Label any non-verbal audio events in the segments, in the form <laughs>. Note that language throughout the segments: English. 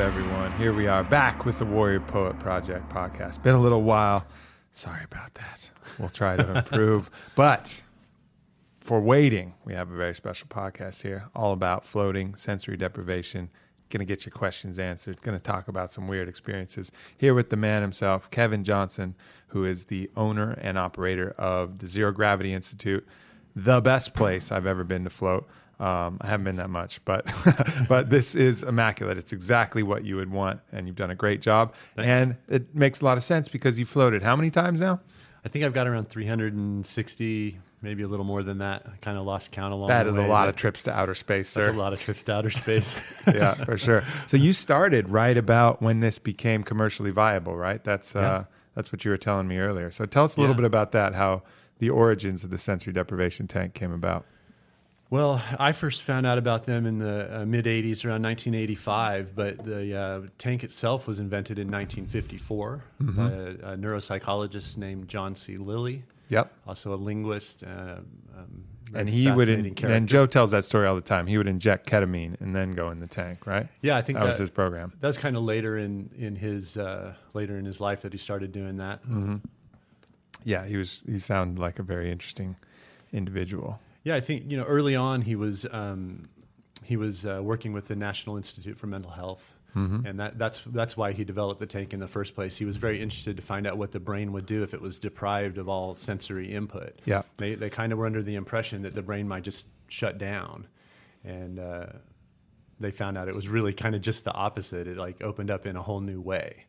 everyone? Here we are back with the Warrior Poet Project podcast. Been a little while. Sorry about that. We'll try to improve. <laughs> but for waiting, we have a very special podcast here all about floating, sensory deprivation. Going to get your questions answered. Going to talk about some weird experiences. Here with the man himself, Kevin Johnson, who is the owner and operator of the Zero Gravity Institute, the best place I've ever been to float. Um, I haven't been that much, but <laughs> but this is immaculate. It's exactly what you would want, and you've done a great job. And it makes a lot of sense because you floated how many times now? I think I've got around 360, maybe a little more than that. I kind of lost count along That is way, a lot of trips to outer space, That's sir. a lot of trips to outer space. <laughs> yeah, for sure. So you started right about when this became commercially viable, right? That's uh, Yeah. that's what you were telling me earlier. So tell us a little Yeah. bit about that. How the origins of the sensory deprivation tank came about. Well, I first found out about them in the uh, mid 80s, around 1985, but the uh, tank itself was invented in 1954 Mm-hmm. by a, a neuropsychologist named John C. Lilly, Yep. also a linguist. Uh, um, And he would, in, and Joe tells that story all the time. He would inject ketamine and then go in the tank, right? Yeah, I think that that, was his program. That's kind of later in in his uh, later in his life that he started doing that. Yeah, he was. He sounded like a very interesting individual. Yeah, I think you know early on he was um, he was uh, working with the National Institute for Mental Health, and that that's that's why he developed the tank in the first place. He was very interested to find out what the brain would do if it was deprived of all sensory input. Yeah. they they kind of were under the impression that the brain might just shut down, and uh, they found out it was really kind of just the opposite. It like opened up in a whole new way.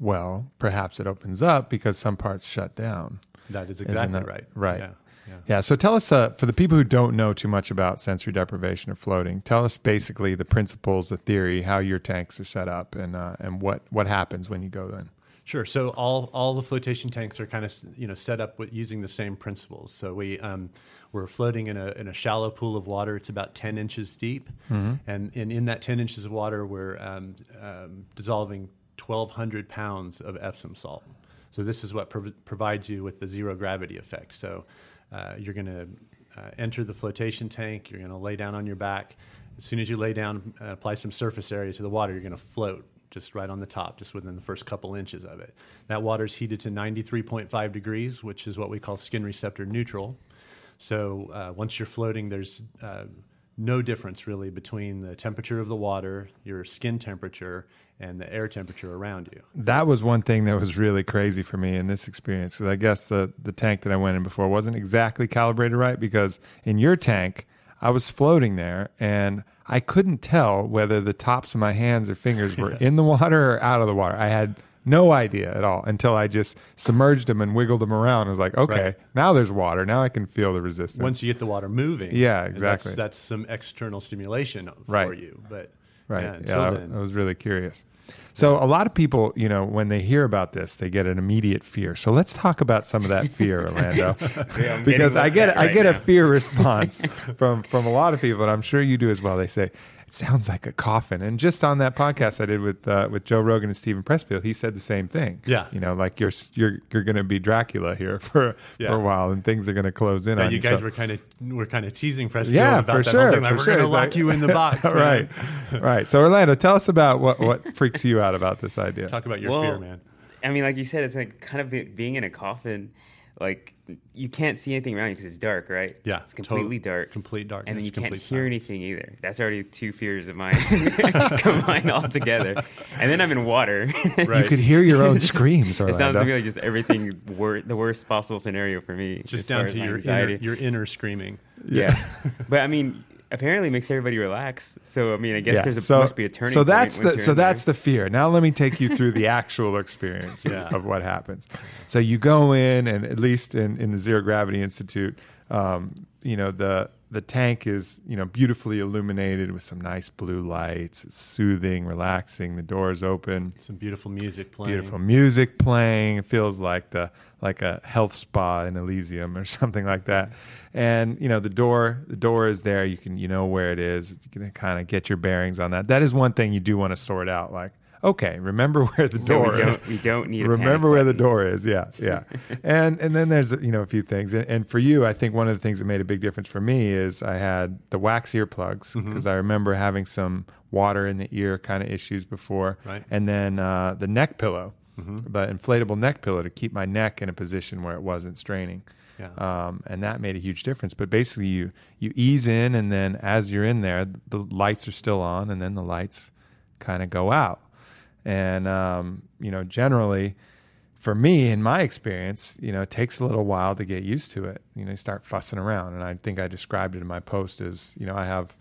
Well, perhaps it opens up because some parts shut down. That is exactly that- right. right. Yeah. Yeah. Yeah. So tell us, uh, for the people who don't know too much about sensory deprivation or floating, tell us basically the principles, the theory, how your tanks are set up, and uh, and what what happens when you go in. Sure. So all all the flotation tanks are kind of you know set up with using the same principles. So we um, we're floating in a in a shallow pool of water. It's about ten inches deep, and, and in that ten inches of water, we're um, um, dissolving twelve hundred pounds of Epsom salt. So this is what prov- provides you with the zero gravity effect. So uh, you're going to uh, enter the flotation tank. You're going to lay down on your back. As soon as you lay down, uh, apply some surface area to the water. You're going to float just right on the top, just within the first couple inches of it. That water is heated to 93.5 degrees, which is what we call skin receptor neutral. So uh, once you're floating, there's uh, no difference really between the temperature of the water, your skin temperature, and the air temperature around you. That was one thing that was really crazy for me in this experience. 'cause I guess the the tank that I went in before wasn't exactly calibrated right because in your tank I was floating there and I couldn't tell whether the tops of my hands or fingers were <laughs> in the water or out of the water. I had no idea at all until I just submerged them and wiggled them around. I was like, okay, Right. now there's water. Now I can feel the resistance. Once you get the water moving, Yeah, exactly. That's, that's some external stimulation for Right. you. But Right. yeah, Yeah, I, then, I was really curious. So a lot of people, you know, when they hear about this, they get an immediate fear. So let's talk about some of that fear, <laughs> Orlando, I'm <laughs> because I get that I right get a fear response <laughs> from from a lot of people, and I'm sure you do as well. They say, it sounds like a coffin. And just on that podcast I did with uh, with Joe Rogan and Steven Pressfield, he said the same thing. Yeah. you know, like you're you're you're going to be Dracula here for Yeah. for a while, and things are going to close in Yeah, on you you. guys So- were kind of were kind of teasing Pressfield yeah, about for that sure. whole thing. Like, for we're sure. going to lock like- you in the box, <laughs> right, right. So Orlando, tell us about what what freaks you out about this idea. Talk about your Well, fear, man. I mean, like you said, it's like kind of be, being in a coffin. Like you can't see anything around you because it's dark, right? Yeah, it's completely total- dark, complete dark, and then you can't hear silence. anything either. That's already two fears of mine <laughs> combined all together. And then I'm in water. Right. You could hear your own <laughs> screams, It sounds to me like just everything wor- the worst possible scenario for me. Just down to my your inner, your inner screaming. yeah. <laughs> but I mean, apparently makes everybody relax. So I mean, I guess yeah. there's a, so, must be a turning. so point that's the so in there. that's the fear. Now let me take you through the <laughs> actual experience of- Yeah. of what happens. So you go in, and at least in, in the Zero Gravity Institute, um, you know the the tank is you know beautifully illuminated with some nice blue lights. It's soothing, relaxing. The doors open. Some beautiful music playing. Beautiful music playing. It feels like the like a health spa in Elysium or <laughs> something like that. And you know the door the door is there. You can you know where it is. You can kind of get your bearings on that. That is one thing you do want to sort out. Like okay, remember <laughs> where the So door. we don't we don't need. A remember where the door is yeah yeah <laughs> and and then there's you know a few things and, and for you i think one of the things that made a big difference for me is i had the wax earplugs Mm-hmm. because i remember having some water in the ear kind of issues before Right. and then uh, the neck pillow Mm-hmm. the inflatable neck pillow to keep my neck in a position where it wasn't straining Yeah. um, and that made a huge difference but basically you you ease in and then as you're in there the lights are still on and then the lights kind of go out and um, you know generally for me in my experience you know it takes a little while to get used to it. You know you start fussing around. And i think i described it in my post as you know i have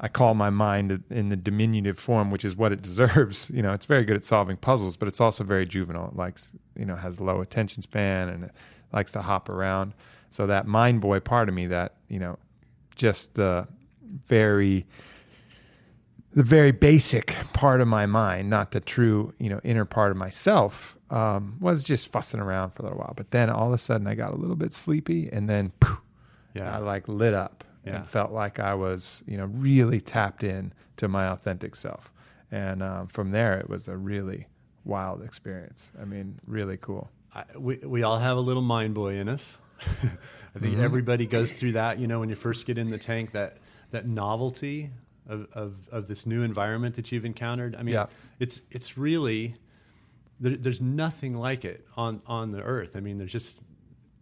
i call my mind in the diminutive form which is what it <laughs> deserves. You know it's very good at solving puzzles but it's also very juvenile. It likes you know has low attention span and it likes to hop around. So that mind boy part of me that you know just the very the very basic part of my mind, not the true, you know, inner part of myself, um, was just fussing around for a little while. But then all of a sudden, I got a little bit sleepy, and then poof, Yeah. I like lit up Yeah. and felt like I was, you know, really tapped in to my authentic self. And um, from there, it was a really wild experience. I mean, really cool. I, we, we all have a little mind boy in us. <laughs> I think everybody goes through that. You know, when you first get in the tank, that that novelty of, of, of this new environment that you've encountered. I mean, Yeah. it's it's really there, there's nothing like it on on the earth. I mean, there's just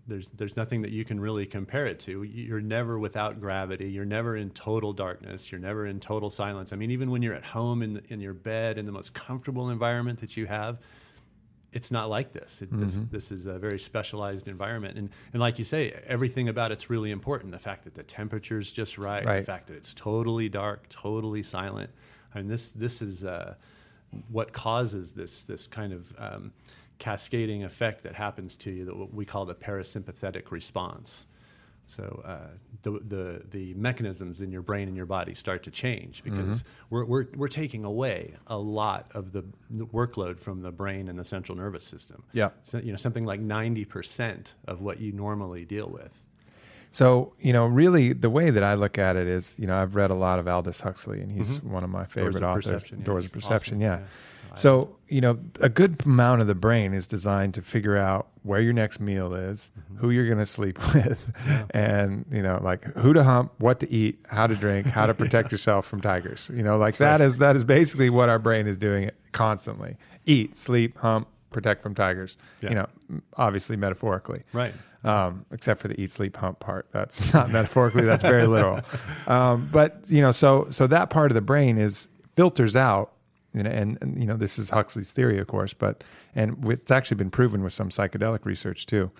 there's there's nothing that you can really compare it to. You're never without gravity. You're never in total darkness. You're never in total silence. I mean, even when you're at home in in your bed in the most comfortable environment that you have, it's not like this. It, this. This is a very specialized environment, and and like you say, everything about it's really important. The fact that the temperature's just right, Right. the fact that it's totally dark, totally silent. I mean, this this is uh, what causes this this kind of um, cascading effect that happens to you that what we call the parasympathetic response. So uh, the, the the mechanisms in your brain and your body start to change because we're, we're we're taking away a lot of the, the workload from the brain and the central nervous system. Yeah. So, you know something like ninety percent of what you normally deal with. So, you know, really the way that I look at it is, you know, I've read a lot of Aldous Huxley and he's one of my favorite of authors. Perception, yeah, Doors of Perception, awesome, yeah. yeah. So, you know, a good amount of the brain is designed to figure out where your next meal is, who you're going to sleep <laughs> with, and, you know, like who to hump, what to eat, how to drink, how to <laughs> protect yourself from tigers. You know, like that is that is basically what our brain is doing constantly. Eat, sleep, hump, protect from tigers. Yeah. You know, obviously metaphorically Right. um, except for the eat, sleep, hump part. That's <laughs> not metaphorically. That's very <laughs> literal. Um, but you know, so so that part of the brain is filters out. You know, and, and you know, this is Huxley's theory, of course, but and with, it's actually been proven with some psychedelic research too.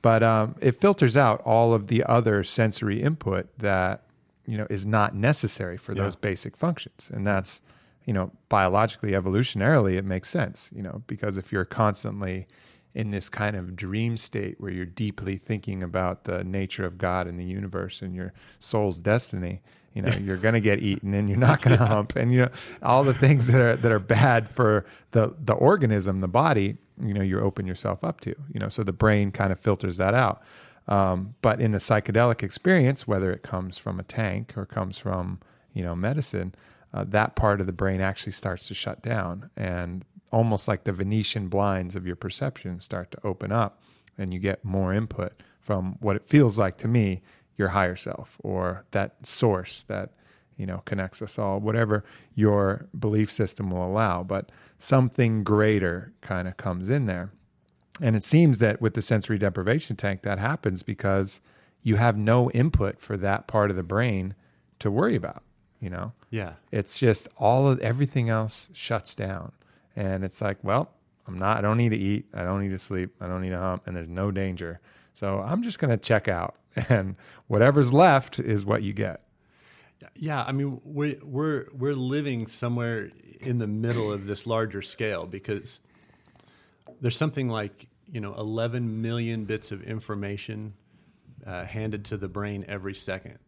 But um, it filters out all of the other sensory input that you know is not necessary for those basic functions, and that's you know biologically, evolutionarily, it makes sense. You know, because if you're constantly in this kind of dream state where you're deeply thinking about the nature of God and the universe and your soul's destiny, you know, you're going to get eaten and you're not going <laughs> to hump and you know all the things that are that are bad for the the organism, the body, you know, you open yourself up to, you know, so the brain kind of filters that out. Um, but in a psychedelic experience, whether it comes from a tank or comes from, you know, medicine, uh, that part of the brain actually starts to shut down, and almost like the Venetian blinds of your perception start to open up, and you get more input from what it feels like to me, your higher self, or that source that you know connects us all, whatever your belief system will allow. But something greater kind of comes in there. And it seems that with the sensory deprivation tank, that happens because you have no input for that part of the brain to worry about. You know, Yeah. it's just all of everything else shuts down, and it's like, well, I'm not. I don't need to eat. I don't need to sleep. I don't need to hump, and there's no danger. So I'm just gonna check out, <laughs> and whatever's left is what you get. Yeah, I mean, we're we're we're living somewhere in the middle of this larger scale because there's something like you know 11 million bits of information uh, handed to the brain every second.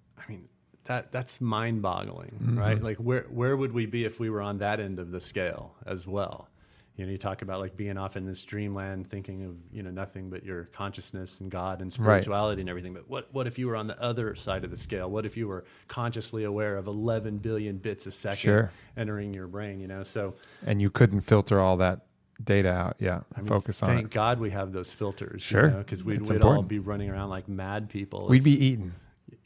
That that's mind-boggling, mm-hmm. right? Like, where where would we be if we were on that end of the scale as well? You know, you talk about like being off in this dreamland, thinking of you know nothing but your consciousness and God and Right. spirituality and everything. But what what if you were on the other side of the scale? What if you were consciously aware of 11 billion bits a second Sure. entering your brain? You know, so And you couldn't filter all that data out. Yeah, I mean, focus on Thank it. God we have those filters. Sure. because we'd, we'd all be running around like mad people. We'd if- be eaten.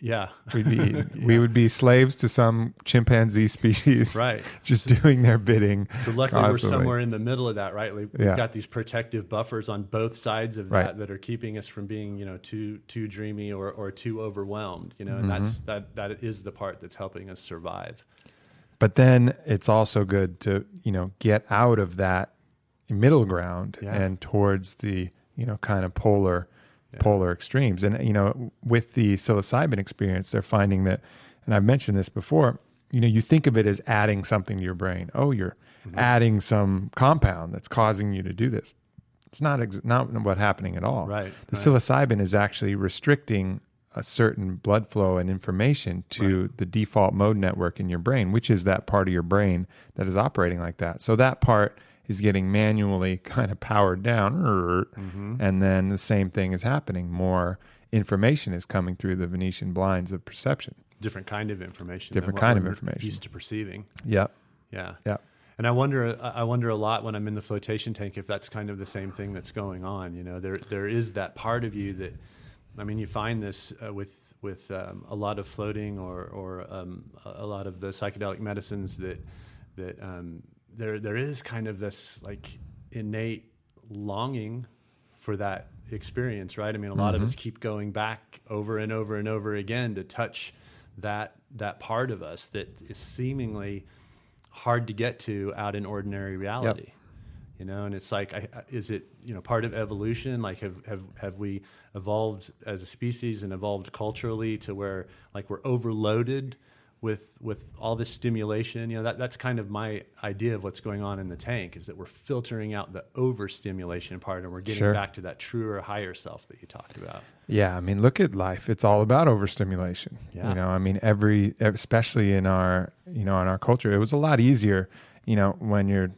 Yeah, We'd be <laughs> eaten. We would be slaves to some chimpanzee species, right. <laughs> Just doing their bidding. So luckily, constantly. we're somewhere in the middle of that, right? We've Yeah. got these protective buffers on both sides of Right. that that are keeping us from being, you know, too too dreamy or, or too overwhelmed. You know, and Mm-hmm. that's that that is the part that's helping us survive. But then it's also good to, you know, get out of that middle ground Yeah. and towards the, you know, kind of polar polar extremes. And you know, with the psilocybin experience, they're finding that and I've mentioned this before, you know, you think of it as adding something to your brain. Oh, you're Mm-hmm. adding some compound that's causing you to do this. It's not ex- not what happening at all. Right, The right. psilocybin is actually restricting a certain blood flow and information to the default mode network in your brain, which is that part of your brain that is operating like that. So that part is getting manually <laughs> kind of powered down, Mm-hmm. and then the same thing is happening. More information is coming through the Venetian blinds of perception. Different kind of information. Different kind of information. Used to perceiving. Yep. Yeah. Yep. And I wonder, I wonder a lot when I'm in the flotation tank if that's kind of the same thing that's going on. You know, there there is that part of you that, I mean, you find this uh, with with um, a lot of floating or or um, a a lot of the psychedelic medicines that that um, there there is kind of this like innate longing for that experience, right? I mean, a lot of us mm-hmm. keep going back over and over and over again to touch that that part of us that is seemingly hard to get to out in ordinary reality. You know, and it's like, I- is it you know part of evolution? Like, have have have we evolved as a species and evolved culturally to where like we're overloaded with with all this stimulation? You know, that that's kind of my idea of what's going on in the tank is that we're filtering out the overstimulation part, and we're getting Sure. back to that truer, higher self that you talked about. Yeah, I mean, look at life. It's all about overstimulation. Yeah. You know, I mean, every especially in our you know in our culture, it was a lot easier. You know, when you're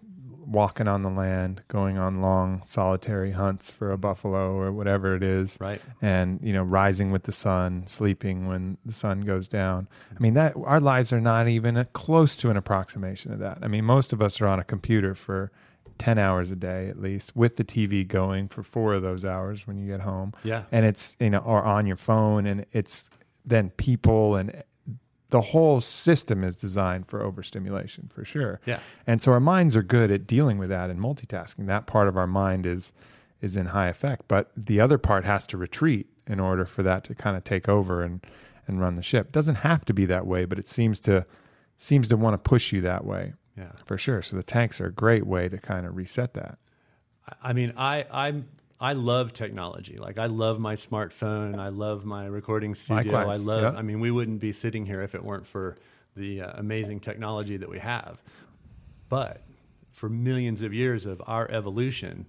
walking on the land, going on long solitary hunts for a buffalo or whatever it is, Right. And you know, rising with the sun, sleeping when the sun goes down. I mean, that our lives are not even a, close to an approximation of that. I mean, most of us are on a computer for. 10 hours a day at least with the TV going for 4 of those hours when you get home Yeah. and it's you know or on your phone and it's then people and the whole system is designed for overstimulation for sure. Yeah. and so our minds are good at dealing with that and multitasking. That part of our mind is is in high effect. But the other part has to retreat in order for that to kind of take over and and run the ship. It doesn't have to be that way but it seems to seems to want to push you that way. Yeah. for sure. So the tanks are a great way to kind of reset that. I- I mean, I I'm I love technology. Like I love my smartphone. I love my recording studio. Likewise, I love. yeah. I mean, we wouldn't be sitting here if it weren't for the uh, amazing technology that we have. But for millions of years of our evolution,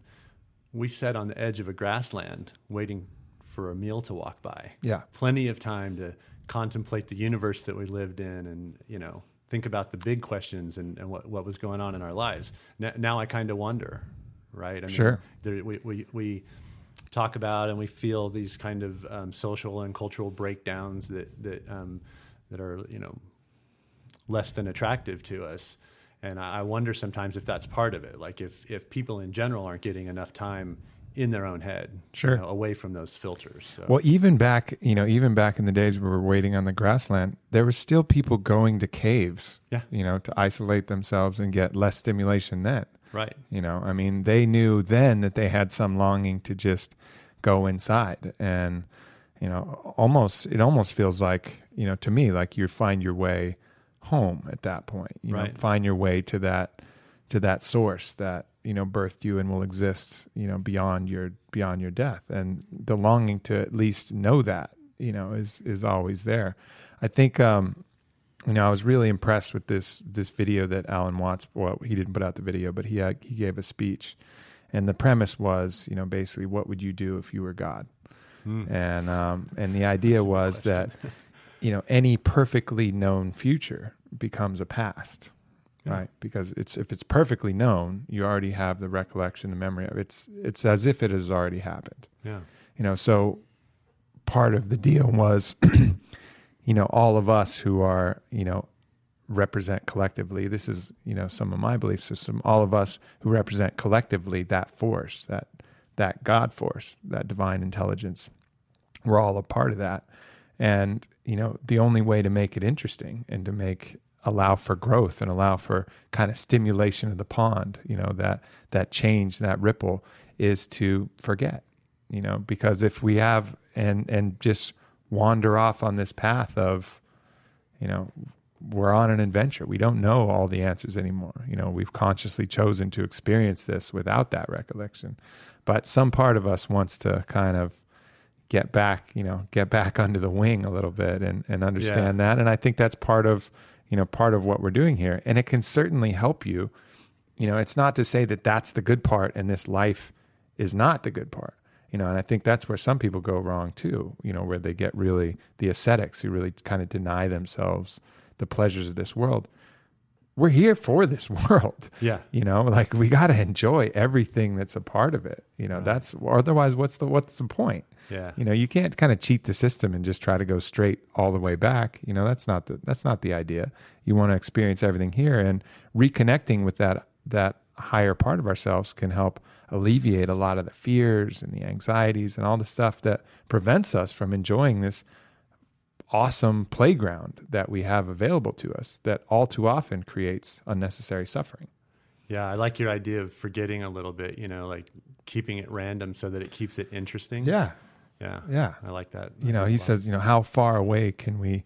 we sat on the edge of a grassland waiting for a meal to walk by. Yeah. Plenty of time to contemplate the universe that we lived in and, you know, think about the big questions and, and what, what was going on in our lives. Now, now I kind of wonder, right? I mean, Sure. there, we, we, we talk about and we feel these kind of um, social and cultural breakdowns that, that, um, that are, you know, less than attractive to us. And I I wonder sometimes if that's part of it. Like if if people in general aren't getting enough time in their own head, you Sure. know, away from those filters. So. Well, even back, you know, even back in the days we were waiting on the grassland, there were still people going to caves, Yeah. you know, to isolate themselves and get less stimulation then. Right. You know, I mean, they knew then that they had some longing to just go inside. And, you know, almost, it almost feels like, you know, to me, like you find your way home at that point. You know, Right. find your way to that, to that source that, you know, birthed you and will exist, you know, beyond your, beyond your death. And the longing to at least know that, you know, is, is always there. I think, um, you know, I was really impressed with this this video that Alan Watts. Well, he didn't put out the video, but he had, he gave a speech, and the premise was, you know, basically, what would you do if you were God? And um, and the idea was that, you know, any perfectly known future becomes a past, right? Because it's if it's perfectly known, you already have the recollection, the memory of it. It's it's as if it has already happened Yeah. you know so part of the deal was <clears throat> you know all of us who are you know represent collectively this is you know some of my belief system all of us who represent collectively that force that that god force that divine intelligence. We're all a part of that. And you know the only way to make it interesting and to make allow for growth and allow for kind of stimulation of the pond you know that that change that ripple is to forget you know because if we have and and just wander off on this path of you know we're on an adventure. We don't know all the answers anymore. You know we've consciously chosen to experience this without that recollection. But some part of us wants to kind of get back you know get back <laughs> under the wing a little bit and and understand that. And i think that's part of you know part of what we're doing here. And it can certainly help you. You know it's not to say that that's the good part and this life is not the good part you know and i think that's where some people go wrong too you know where they get really the ascetics who really kind of deny themselves the pleasures of this world. We're here for this <laughs> world. Yeah. you know like we got to enjoy everything that's a part of it you know that's otherwise what's the what's the point? Yeah. you know you can't kind of cheat the system and just try to go straight all the way back you know that's not the that's not the idea. You want to experience everything here and reconnecting with that that higher part of ourselves can help alleviate a lot of the fears and the anxieties and all the stuff that prevents us from enjoying this awesome playground that we have available to us that all too often creates unnecessary suffering Yeah, I like your idea of forgetting a little bit, you know, like keeping it random so that it keeps it interesting. yeah Yeah. Yeah. I like that. you know he says you know how far away can we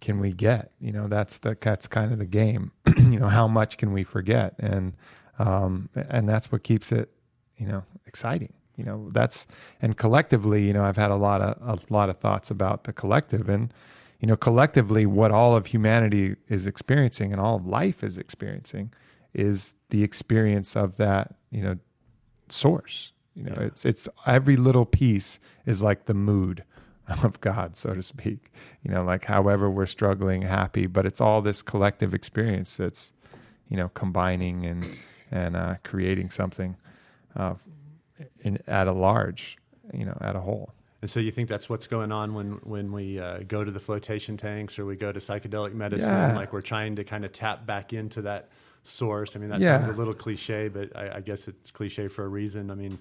can we get you know that's the that's kind of the game <clears throat> you know how much can we forget and um and that's what keeps it you know exciting you know that's and collectively you know i've had a lot of a lot of thoughts about the collective and you know collectively what all of humanity is experiencing and all of life is experiencing is the experience of that you know source. You know, Yeah. it's it's every little piece is like the mood <laughs> of God, so to speak. You know, like however we're struggling, happy, but it's all this collective experience that's you know combining and and uh, creating something uh, in at a large, you know, at a whole. And so you think that's what's going on when when we uh, go to the flotation tanks or we go to psychedelic medicine? Yeah. Like we're trying to kind of tap back into that source. I mean, that Yeah. sounds a little cliche, but I, I guess it's cliche for a reason. I mean,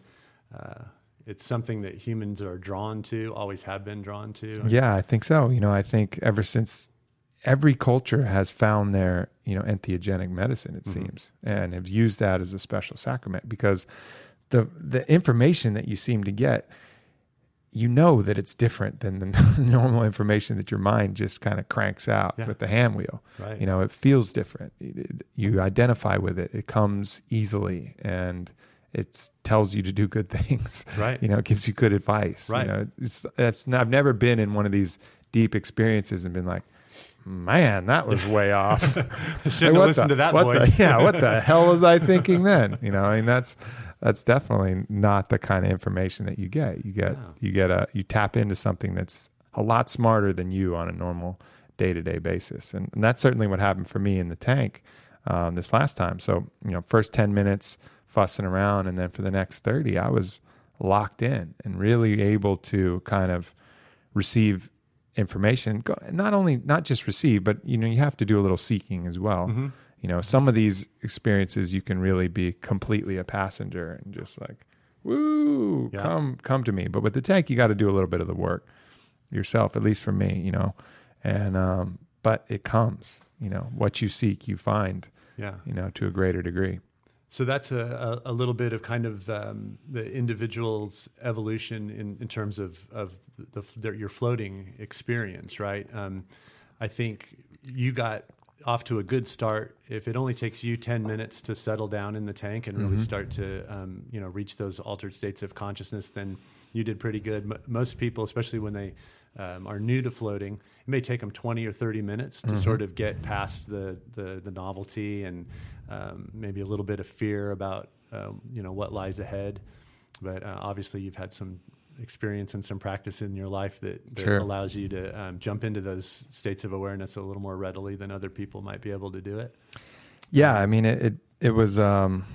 uh, it's something that humans are drawn to, always have been drawn to. Yeah, I think so. You know, I think ever since every culture has found their, you know, entheogenic medicine, it mm-hmm. seems, and have used that as a special sacrament because the the information that you seem to get, you know that it's different than the <laughs> normal information that your mind just kind of cranks out Yeah. with the hand wheel. Right. You know, it feels different. It- it- you identify with it. It comes easily and it tells you to do good <laughs> things. Right. You know, it gives you good advice. Right. You know, it's, it's I've never been in one of these deep experiences and been like, man, that was way off. <laughs> Shouldn't Like, have what listened the- to that what the- voice. <laughs> yeah, what the <laughs> hell was I thinking then? You know, I mean that's that's definitely not the kind of information that you get. You get No. you get a you tap into something that's a lot smarter than you on a normal day to day basis, and, and that's certainly what happened for me in the tank um, this last time. So you know, first ten minutes fussing around, and then for the next thirty, I was locked in and really able to kind of receive information. Go, not only not just receive, but you know you have to do a little seeking as well. Mm-hmm. You know, some of these experiences you can really be completely a passenger and just like, woo, Yeah. come come to me. But with the tank, you got to do a little bit of the work yourself. At least for me, you know, and um, but it comes. You know, what you seek, you find. Yeah. You know, to a greater degree. So that's a, a, a little bit of kind of um, the individual's evolution in, in terms of, of the, the, your floating experience, right? Um, I think you got off to a good start. If it only takes you 10 minutes to settle down in the tank and really start to, um, you know, reach those altered states of consciousness, then you did pretty good. M- most people, especially when they um, are new to floating, it may take them 20 or 30 minutes to sort of get past the, the, the novelty and um, maybe a little bit of fear about, um, you know, what lies ahead. But uh, obviously you've had some experience and some practice in your life that, that Sure. allows you to um, jump into those states of awareness a little more readily than other people might be able to do it. Yeah, I mean it. It, it was. Um,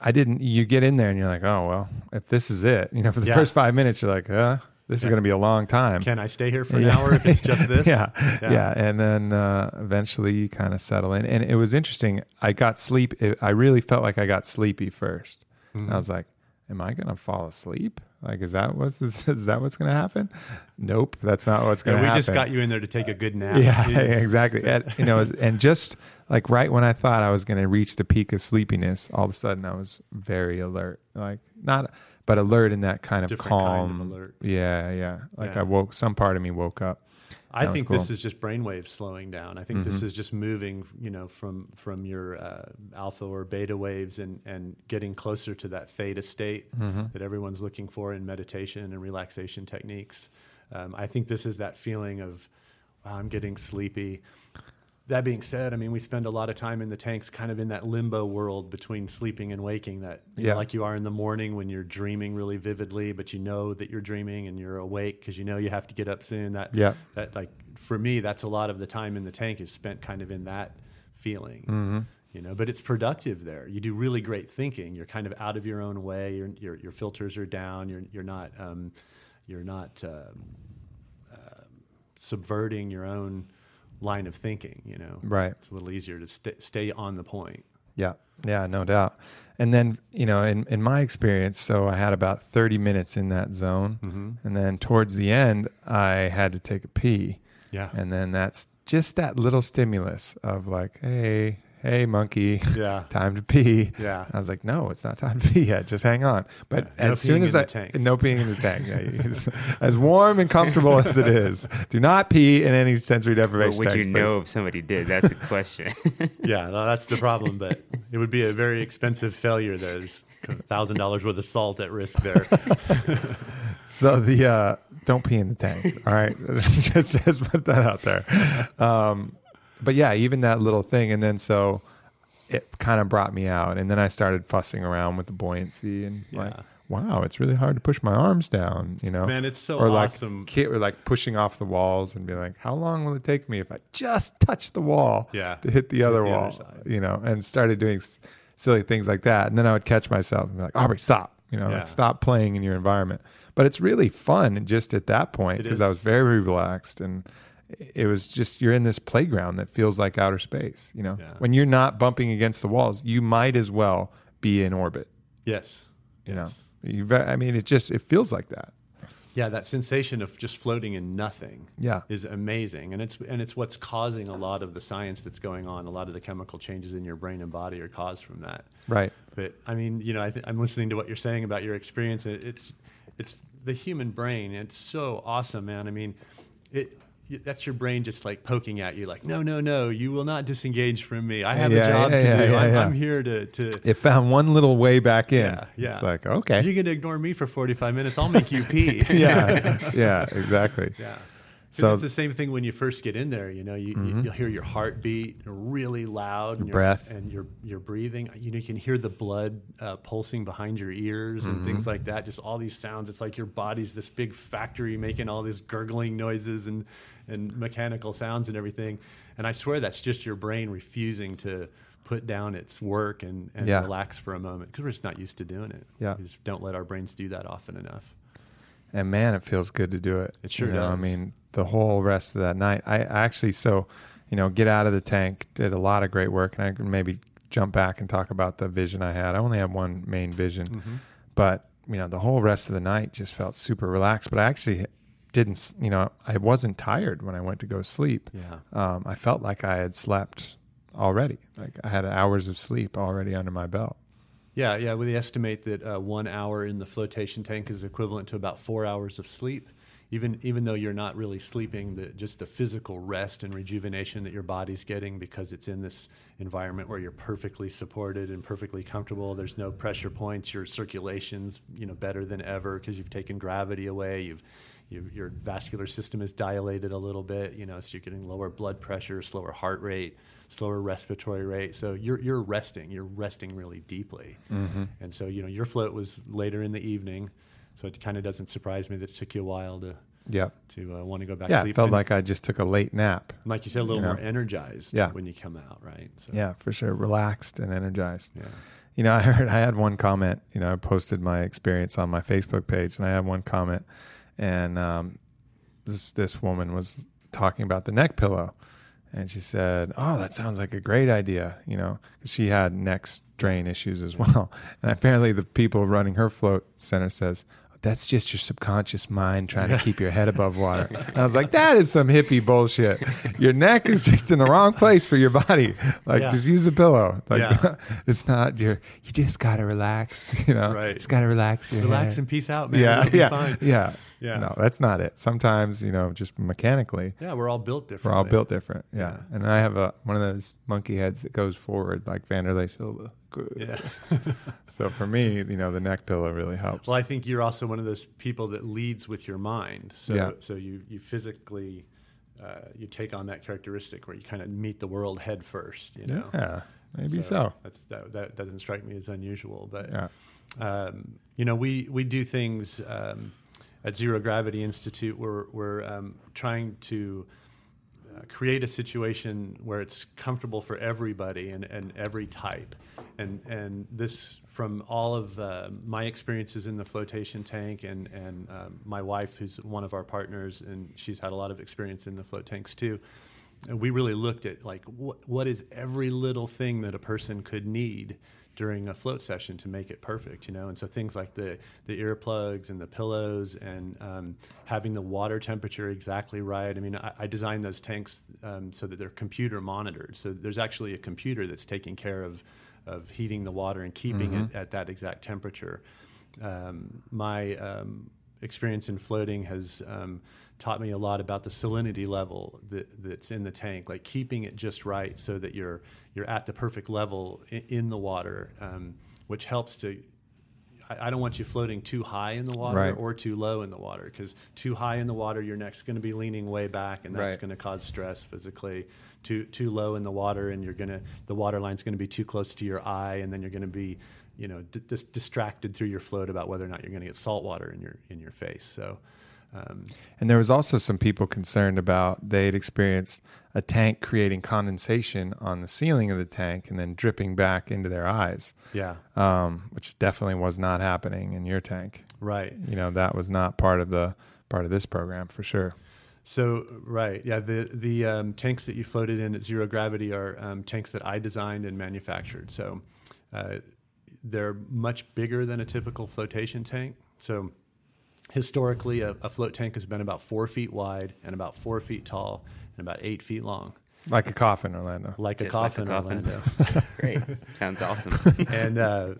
I didn't. You get in there and you're like, oh well, if this is it, <laughs> you know, for the Yeah. first five minutes, you're like, uh, this is going to be a long time. Can I stay here for an Yeah. hour if it's just <laughs> this? yeah, Yeah. yeah, And then uh, eventually you kind of settle in, and it was interesting. I got sleep. It, I really felt like I got sleepy 1st Mm-hmm. I was like, "Am I going to fall asleep? Like, is that what's <laughs> is that what's going to happen? Nope, that's not what's going Yeah, happen. we just got you in there to take a good nap. Yeah, <laughs> Jeez. exactly. And, you know, and just like right when I thought I was going to reach the peak of sleepiness, all of a sudden I was very alert. Like not, but alert in that kind of Different kind of calm. alert. Yeah, yeah. Like Yeah. I woke. Some part of me woke up. I think cool. this is just brainwaves slowing down. I think this is just moving, you know, from from your uh, alpha or beta waves and and getting closer to that theta state that everyone's looking for in meditation and relaxation techniques. Um, I think this is that feeling of, wow, I'm getting sleepy. That being said, I mean, we spend a lot of time in the tanks, kind of in that limbo world between sleeping and waking. That you know, like you are in the morning when you're dreaming really vividly, but you know that you're dreaming and you're awake because you know you have to get up soon. That Yeah. that like for me that's a lot of the time in the tank is spent kind of in that feeling you know but it's productive there you do really great thinking you're kind of out of your own way your your, your filters are down you're you're not um, you're not um, uh, subverting your own line of thinking you know Right. it's a little easier to st- stay on the point Yeah, yeah, no doubt. And then you know, in in my experience, so I had about thirty minutes in that zone, Mm-hmm. and then towards the end, I had to take a pee. yeah And then that's just that little stimulus of like, hey, hey, monkey, Yeah. <laughs> time to pee. Yeah. I was like, no, it's not time to pee yet. Just hang on. But Yeah, no as soon as in I, tank. no peeing in the tank, yeah, <laughs> as warm and comfortable as it is, do not pee in any sensory But deprivation. would you tanks, but- know if somebody did? That's a question. <laughs> yeah no, that's the problem but it would be a very expensive failure there's thousand dollars worth of salt at risk there So the uh, don't pee in the tank. All right, just just put that out there. Um, but yeah, even that little thing, and then so it kind of brought me out, and then I started fussing around with the buoyancy and like, Yeah. wow, it's really hard to push my arms down. You know, Man, it's so or like awesome. or like pushing off the walls and be like, how long will it take me if I just touch the wall? Yeah, to hit the other the other wall. side. you know, and started doing s- silly things like that, and then I would catch myself and be like, Aubrey, stop. You know, Yeah. like stop playing in your environment. But it's really fun just at that point because I was very relaxed and it was just you're in this playground that feels like outer space. You know, Yeah. when you're not bumping against the walls, you might as well be in orbit. yes You Yes. know, you, I mean, it just it feels like that. Yeah, that sensation of just floating in nothing Yeah. is amazing, and it's and it's what's causing a lot of the science that's going on. A lot of the chemical changes in your brain and body are caused from that. Right. But I mean, you know, I th- I'm listening to what you're saying about your experience. It, it's it's the human brain. It's so awesome, man. I mean, it. That's your brain just like poking at you, like, no, no, no, you will not disengage from me. I have Yeah, a job yeah, to yeah, do. I'm. I'm here to, to It found one little way back in. Yeah, yeah. It's like okay. You're gonna ignore me for 45 minutes. I'll make you <laughs> pee. yeah. Yeah. Exactly. <laughs> Yeah. So- it's the same thing when you first get in there. You know, you, you you'll hear your heartbeat really loud, and your breath. and your your breathing. You know, you can hear the blood uh, pulsing behind your ears and things like that. Just all these sounds. It's like your body's this big factory making all these gurgling noises and and mechanical sounds and everything. And I swear that's just your brain refusing to put down its work and, and Yeah. relax for a moment because we're just not used to doing it. Yeah. we just don't let our brains do that often enough. and man, it feels good to do it. It sure You know, I mean, the whole rest of that night, I I actually so you know get out of the tank, did a lot of great work, and I can maybe jump back and talk about the vision I had. I only had one main vision, Mm-hmm. but you know the whole rest of the night just felt super relaxed. But I actually didn't, you know, I wasn't tired when I went to go sleep. Yeah. Um, I felt like I had slept already, like I had hours of sleep already under my belt. Yeah, yeah. We estimate that uh, one hour in the flotation tank is equivalent to about four hours of sleep. Even even though you're not really sleeping, the, just the physical rest and rejuvenation that your body's getting because it's in this environment where you're perfectly supported and perfectly comfortable. There's no pressure points. Your circulation's you know better than ever because you've taken gravity away. You've you, your vascular system is dilated a little bit, you know, so you're getting lower blood pressure, slower heart rate, slower respiratory rate. So you're you're resting, you're resting really deeply. And so you know your float was later in the evening, so it kind of doesn't surprise me that it took you a while to Yeah. to uh, want to go back. Yeah, to it sleep. felt And like I just took a late nap. like you said, a little you know. more energized Yeah. when you come out, right? So, Yeah, for sure. Relaxed and energized. yeah. You know, <laughs> I heard I had one comment. You know, I posted my experience on my Facebook page, and I had one comment, and um, this this woman was talking about the neck pillow, and she said, "Oh, that sounds like a great idea." You know, 'cause she had neck strain issues as <laughs> well, and apparently the people running her float center says. That's just your subconscious mind trying to keep your head above water. And I was like, that is some hippie bullshit. Your neck is just in the wrong place for your body. Like, Yeah. just use a pillow. Like, Yeah. <laughs> it's not your you just gotta relax <laughs> you know Right. just gotta relax your Relax head. and peace out, man. yeah be yeah fine. yeah Yeah. no that's not it sometimes you know just mechanically Yeah, we're all built different. we're all built different yeah. Yeah. and i have a one of those monkey heads that goes forward like Wanderlei Silva Yeah. <laughs> so for me you know the neck pillow really helps Well, I think you're also one of those people that leads with your mind. So, Yeah. so you you physically uh, you take on that characteristic where you kind of meet the world head first. You know. yeah maybe so, That's that, that doesn't strike me as unusual, but yeah um, you know we we do things um, at Zero Gravity Institute. We're we're um, trying to uh, create a situation where it's comfortable for everybody and, and every type. And and this from all of uh, my experiences in the flotation tank and and um, my wife, who's one of our partners, and she's had a lot of experience in the float tanks too. And we really looked at like what what is every little thing that a person could need during a float session to make it perfect, you know. And so things like the the earplugs and the pillows and um, having the water temperature exactly right. I mean, I, I designed those tanks um, so that they're computer monitored. So there's actually a computer that's taking care of of heating the water and keeping it at that exact temperature. Um, my um, experience in floating has um, taught me a lot about the salinity level that, that's in the tank, like keeping it just right so that you're you're at the perfect level in, in the water, um, which helps to. I, I don't want you floating too high in the water Right. or too low in the water because too high in the water, your neck's going to be leaning way back, and that's Right. going to cause stress physically. Too too low in the water, and you're gonna the water line's going to be too close to your eye, and then you're going to be you know d- dis- distracted through your float about whether or not you're going to get salt water in your in your face. So. Um, And there was also some people concerned about they'd experienced a tank creating condensation on the ceiling of the tank and then dripping back into their eyes, yeah, um, which definitely was not happening in your tank. right. You know, that was not part of the part of this program for sure. So right, yeah. The the um, tanks that you floated in at zero gravity are um, tanks that I designed and manufactured. So uh, they're much bigger than a typical flotation tank. So historically, a, a float tank has been about four feet wide and about four feet tall and about eight feet long, Like a coffin, Orlando. like a Just like a coffin. coffin. Orlando. <laughs> Great. Sounds awesome. <laughs> and uh,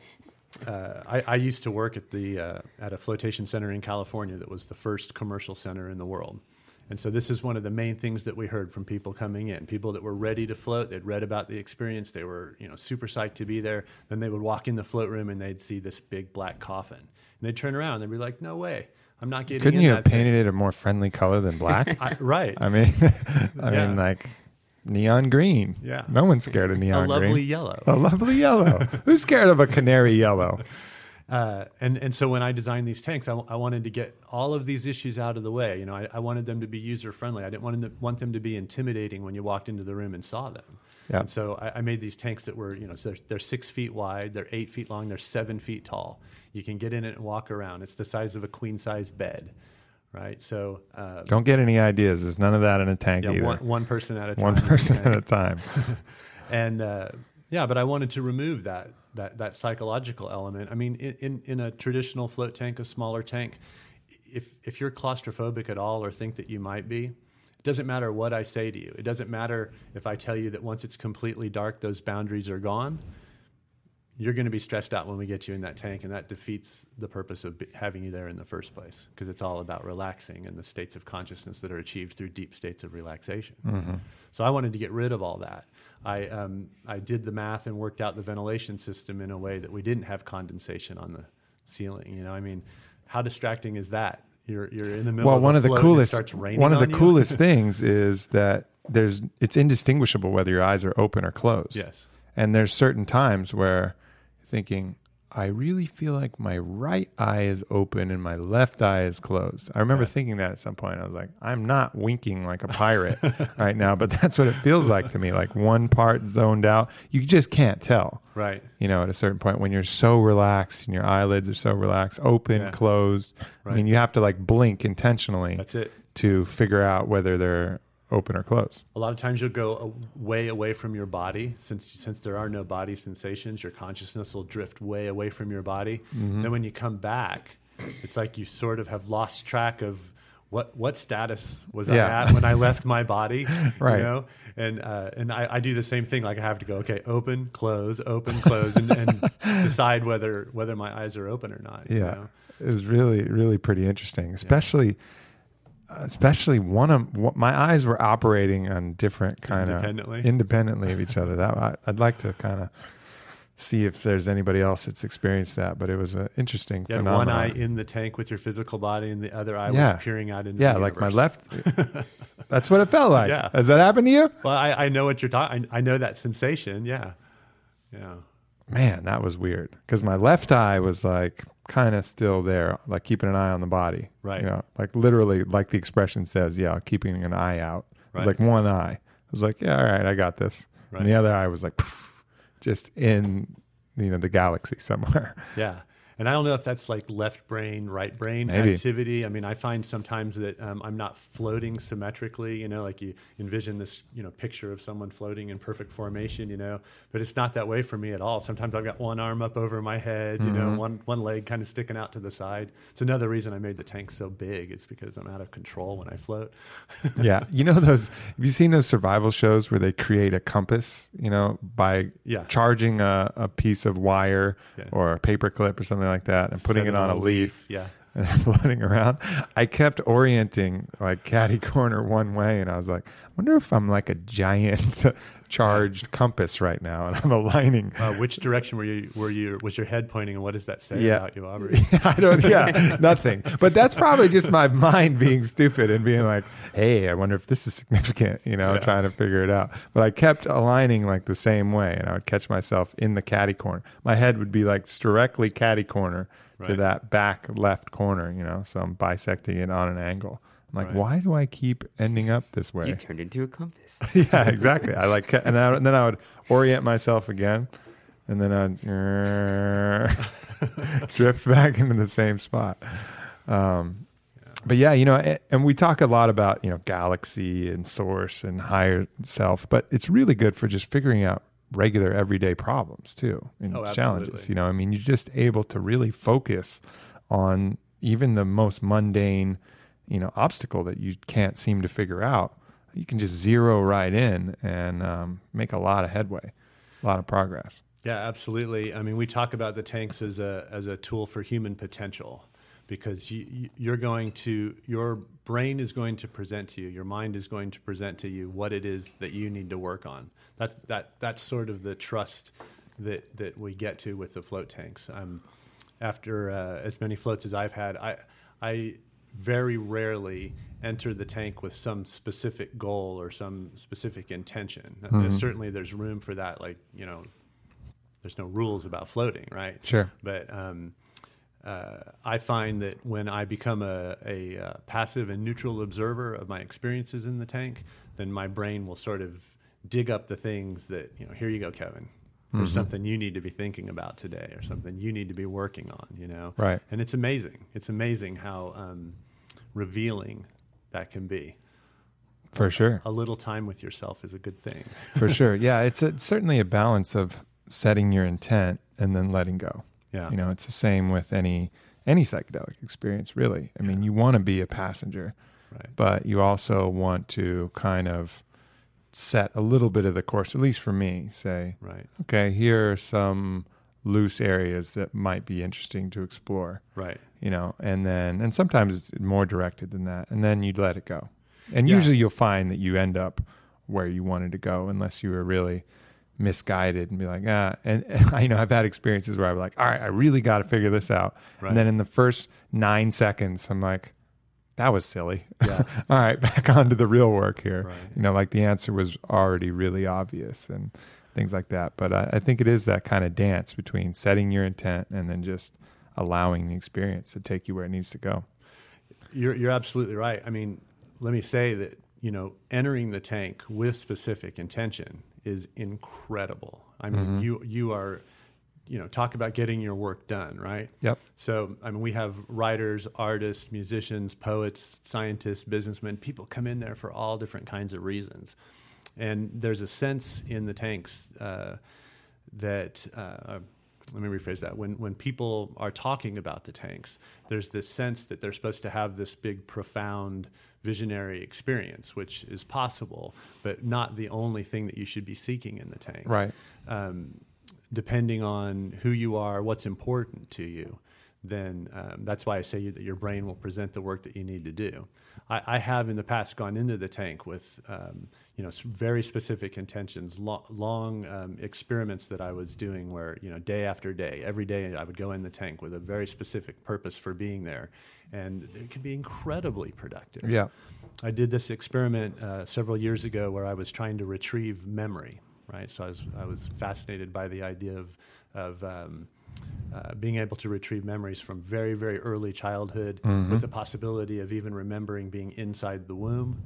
uh, I, I used to work at the uh, at a flotation center in California that was the first commercial center in the world. And so this is one of the main things that we heard from people coming in, people that were ready to float. They'd read about the experience. They were, you know, super psyched to be there. Then they would walk in the float room and they'd see this big black coffin. And they'd turn around and they'd be like, "No way, I'm not getting." Couldn't you have thing." painted it a more friendly color than black? <laughs> I, right. I mean, <laughs> I Yeah. mean, like neon green. Yeah. No one's scared of a neon lovely green. yellow. A lovely yellow. <laughs> Who's scared of a canary yellow? Uh, and and so when I designed these tanks, I, I wanted to get all of these issues out of the way. You know, I, I wanted them to be user friendly. I didn't want them, want them to be intimidating when you walked into the room and saw them. Yeah. And so I, I made these tanks that were, you know, so they're, they're six feet wide, they're eight feet long, they're seven feet tall. You can get in it and walk around. It's the size of a queen size bed, right? So uh, Don't get any ideas. There's none of that in a tank yeah, either. one, one person at a time. One person at a time. <laughs> and uh, yeah, but I wanted to remove that that that psychological element. I mean, in, in in a traditional float tank, a smaller tank, if if you're claustrophobic at all or think that you might be, it doesn't matter what I say to you. It doesn't matter if I tell you that once it's completely dark, those boundaries are gone. You're going to be stressed out when we get you in that tank, and that defeats the purpose of having you there in the first place because it's all about relaxing and the states of consciousness that are achieved through deep states of relaxation. So I wanted to get rid of all that. I um, I did the math and worked out the ventilation system in a way that we didn't have condensation on the ceiling. You know, I mean, how distracting is that? You're you're in the middle. well, of one of the float and it coolest one of the coolest <laughs> things is that there's it's indistinguishable whether your eyes are open or closed. Yes. And there's certain times where thinking, I really feel like my right eye is open and my left eye is closed. I remember thinking that at some point. I was like, I'm not winking like a pirate <laughs> right now, but that's what it feels like to me. Like one part zoned out. You just can't tell. Right. You know, at a certain point when you're so relaxed and your eyelids are so relaxed, open, Yeah. closed. I mean, you have to like blink intentionally That's it. to figure out whether they're open or close. A lot of times you'll go way away from your body since since there are no body sensations. Your consciousness will drift way away from your body. Mm-hmm. Then when you come back, it's like you sort of have lost track of what what status was Yeah. I at when I left my body. <laughs> Right. You know, and uh, and I, I do the same thing. Like I have to go, okay, open, close, open, close, and, and <laughs> decide whether whether my eyes are open or not. you Yeah. know? It was really, really pretty interesting, especially. Especially one of what my eyes were operating on different kind of Independently? independently of each other. That I, I'd like to kind of see if there's anybody else that's experienced that, but it was an interesting You had one eye in the tank with your physical body, and the other eye Yeah. was peering out into yeah, the like my left. <laughs> that's what it felt like. Yeah. Has that happened to you? Well, I, I know what you're talking. I know that sensation. Yeah, yeah, Man, that was weird because my left eye was like kind of still there, like keeping an eye on the body. Right. You know, like literally, like the expression says, yeah, keeping an eye out. It was Right. like one eye. I was like, yeah, all right, I got this. Right. And the other eye was like, poof, <laughs> just in, you know, the galaxy somewhere. yeah. And I don't know if that's like left brain, right brain Maybe. activity. I mean, I find sometimes that um, I'm not floating symmetrically. You know, like you envision this, you know, picture of someone floating in perfect formation. You know, but it's not that way for me at all. Sometimes I've got one arm up over my head. You Mm-hmm. know, one one leg kind of sticking out to the side. It's another reason I made the tank so big. It's because I'm out of control when I float. <laughs> yeah. You know, those, have you seen those survival shows where they create a compass, you know, by Yeah. charging a, a piece of wire Yeah. or a paper clip or something like that and putting Set it on a leaf? Yeah. and <laughs> floating around. I kept orienting like catty corner one way, and I was like, I wonder if I'm like a giant charged compass right now, and <laughs> I'm aligning. Uh, which direction were you? Were you? Was your head pointing, and what does that say Yeah. about you, Aubrey? <laughs> I don't, yeah, nothing. But that's probably just my <laughs> mind being stupid and being like, hey, I wonder if this is significant, you know, Yeah. trying to figure it out. But I kept aligning like the same way, and I would catch myself in the catty corner. My head would be like directly catty corner to that back left corner, you know, so I'm bisecting it on an angle. I'm like, Right. why do I keep ending up this <laughs> way? You turned into a compass. <laughs> yeah, exactly. I like, and, I, and then I would orient myself again, and then I'd <laughs> drift back into the same spot. Um, but yeah, you know, a- and we talk a lot about you know galaxy and source and higher self, but it's really good for just figuring out regular everyday problems too and Oh, challenges. You know, I mean, you're just able to really focus on even the most mundane, you know, obstacle that you can't seem to figure out. You can just zero right in and um, make a lot of headway, a lot of progress. Yeah, absolutely. I mean, we talk about the tanks as a as a tool for human potential because you, you- you're going to your brain is going to present to you, your mind is going to present to you what it is that you need to work on. That's that that's sort of the trust that that we get to with the float tanks. Um, after uh, as many floats as I've had, I I very rarely enter the tank with some specific goal or some specific intention. Uh, Certainly, there's room for that. Like you know, there's no rules about floating, right? Sure. But um, uh, I find that when I become a, a, uh passive and neutral observer of my experiences in the tank, then my brain will sort of dig up the things that you know. Here you go, Kevin. There's something you need to be thinking about today, or something you need to be working on. You know, Right. And it's amazing. It's amazing how um, revealing that can be. For sure. A little time with yourself is a good thing. <laughs> For sure. <laughs> Yeah. It's a, certainly a balance of setting your intent and then letting go. Yeah. You know, it's the same with any any psychedelic experience, really. I mean, you want to be a passenger, Right. but you also want to kind of set a little bit of the course, at least for me, say, Right. okay, here are some loose areas that might be interesting to explore, Right. you know, and then, and sometimes it's more directed than that, and then you'd let it go. And Yeah. usually you'll find that you end up where you wanted to go unless you were really misguided and be like, ah, and, <laughs> I know I've had experiences where I'm like, all right, I really got to figure this out. Right. And then in the first nine seconds, I'm like, that was silly. Yeah. <laughs> all right, back on to the real work here. Right. You know, like the answer was already really obvious and things like that. But I, I think it is that kind of dance between setting your intent and then just allowing the experience to take you where it needs to go. You're you're absolutely right. I mean, let me say that you know entering the tank with specific intention is incredible. I mean, Mm-hmm. you you are, you know, talk about getting your work done, right? Yep. So I mean, we have writers, artists, musicians, poets, scientists, businessmen. People come in there for all different kinds of reasons, and there's a sense in the tanks uh, that. Uh, let me rephrase that. When when people are talking about the tanks, there's this sense that they're supposed to have this big, profound, visionary experience, which is possible, but not the only thing that you should be seeking in the tank Right. um, depending on who you are, what's important to you, then um, that's why I say you, that your brain will present the work that you need to do. I, I have in the past gone into the tank with um, you know very specific intentions, lo- long um, experiments that I was doing, where you know day after day, every day I would go in the tank with a very specific purpose for being there, and it could be incredibly productive. Yeah. I did this experiment uh, several years ago where I was trying to retrieve memory. Right, so I was I was fascinated by the idea of of um, uh, being able to retrieve memories from very very early childhood, with the possibility of even remembering being inside the womb,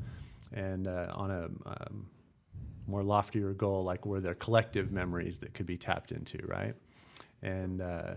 and uh, on a um, more loftier goal, like were there collective memories that could be tapped into, right? And uh,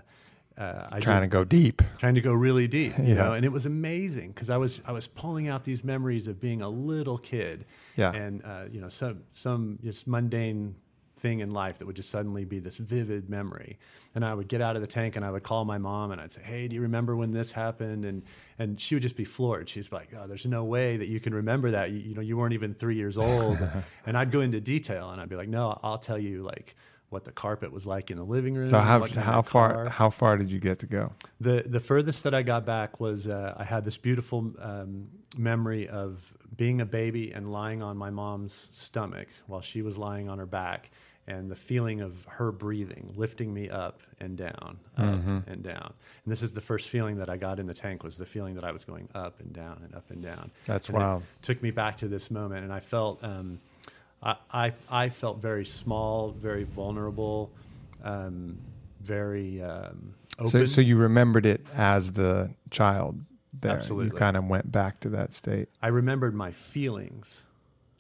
uh, I Trying did- to go deep. trying to go really deep, you <laughs> Yeah. know, and it was amazing because I was I was pulling out these memories of being a little kid, Yeah. and uh, you know some some just mundane thing in life that would just suddenly be this vivid memory, and I would get out of the tank and I would call my mom and I'd say, hey, do you remember when this happened? And and she would just be floored. She's like, oh, there's no way that you can remember that. You, you know, you weren't even three years old, <laughs> and I'd go into detail and I'd be like, no, I'll tell you like. What the carpet was like in the living room. So how how far car. how far did you get to go? The the furthest that I got back was uh, I had this beautiful um, memory of being a baby and lying on my mom's stomach while she was lying on her back, and the feeling of her breathing, lifting me up and down, up and down. And this is the first feeling that I got in the tank was the feeling that I was going up and down and up and down. That's And it took me back to this moment, and I felt. Um, I, I, I felt very small, very vulnerable, um, very um, open. So so you remembered it as the child there. You kind of went back to that state. I remembered my feelings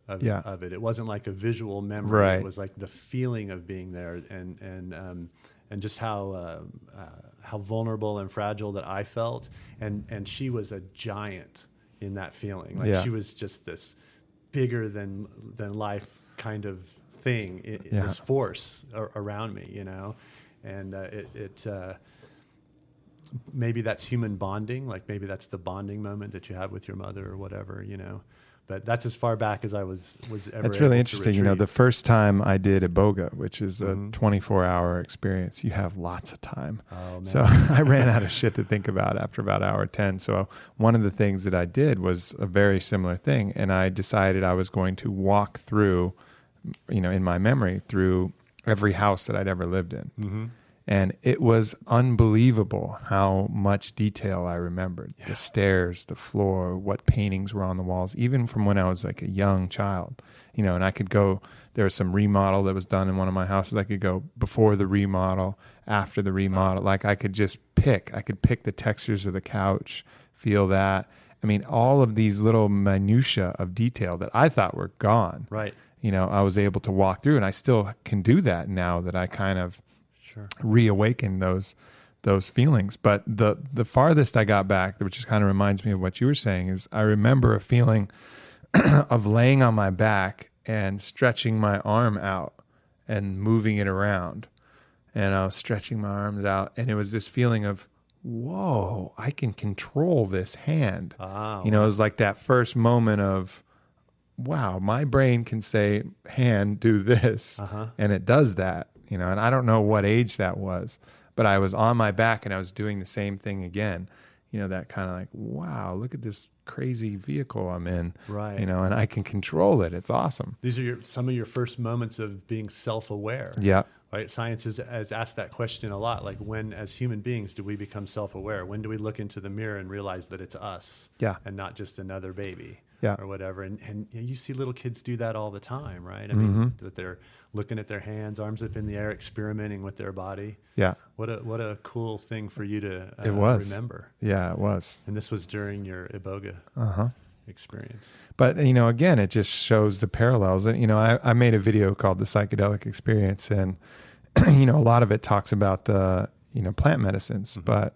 of, Yeah. of it. It wasn't like a visual memory. Right. It was like the feeling of being there and and um, and just how uh, uh, how vulnerable and fragile that I felt. And and she was a giant in that feeling. Like Yeah. she was just this bigger than than life kind of thing. i- Yeah. This force ar- around me, you know, and uh, it. it uh, maybe that's human bonding like maybe that's the bonding moment that you have with your mother or whatever you know but that's as far back as i was was ever That's really interesting. You know, the first time I did Iboga, which is a Mhm. 24 hour experience, you have lots of time. oh, man. So <laughs> I ran out of shit to think about after about hour 10. So one of the things that I did was a very similar thing. And I decided I was going to walk through, you know, in my memory, through every house that I'd ever lived in. Mhm. And it was unbelievable how much detail I remembered the stairs, the floor, what paintings were on the walls, even from when I was like a young child. You know, and I could go, there was some remodel that was done in one of my houses. I could go before the remodel, after the remodel. Like I could just pick, I could pick the textures of the couch, feel that. I mean, all of these little minutia of detail that I thought were gone. Right. You know, I was able to walk through, and I still can do that now that I kind of Sure. reawaken those those feelings. But the the farthest I got back, which just kind of reminds me of what you were saying, is I remember a feeling <clears throat> of laying on my back and stretching my arm out and moving it around. And I was stretching my arms out, and it was this feeling of, whoa, I can control this hand. You know, it was like that first moment of, wow, my brain can say, hand, do this. Uh-huh. And it does that, you know, and I don't know what age that was, but I was on my back and I was doing the same thing again. You know, that kind of like, wow, look at this crazy vehicle I'm in. Right. You know, and I can control it. It's awesome. These are your, some of your first moments of being self-aware. Yeah. Right. Science has, has asked that question a lot. Like, when, as human beings, do we become self-aware? When do we look into the mirror and realize that it's us? Yeah. And not just another baby. Yeah. Or whatever. And and you see little kids do that all the time, right? I mean, Mm-hmm. that they're looking at their hands, arms up in the air, experimenting with their body. Yeah. What a what a cool thing for you to uh, It was. remember. Yeah, it was. And this was during your Iboga Uh huh. experience. But you know, again, it just shows the parallels. And you know, I, I made a video called "The Psychedelic Experience," and <clears throat> you know, a lot of it talks about the you know plant medicines, but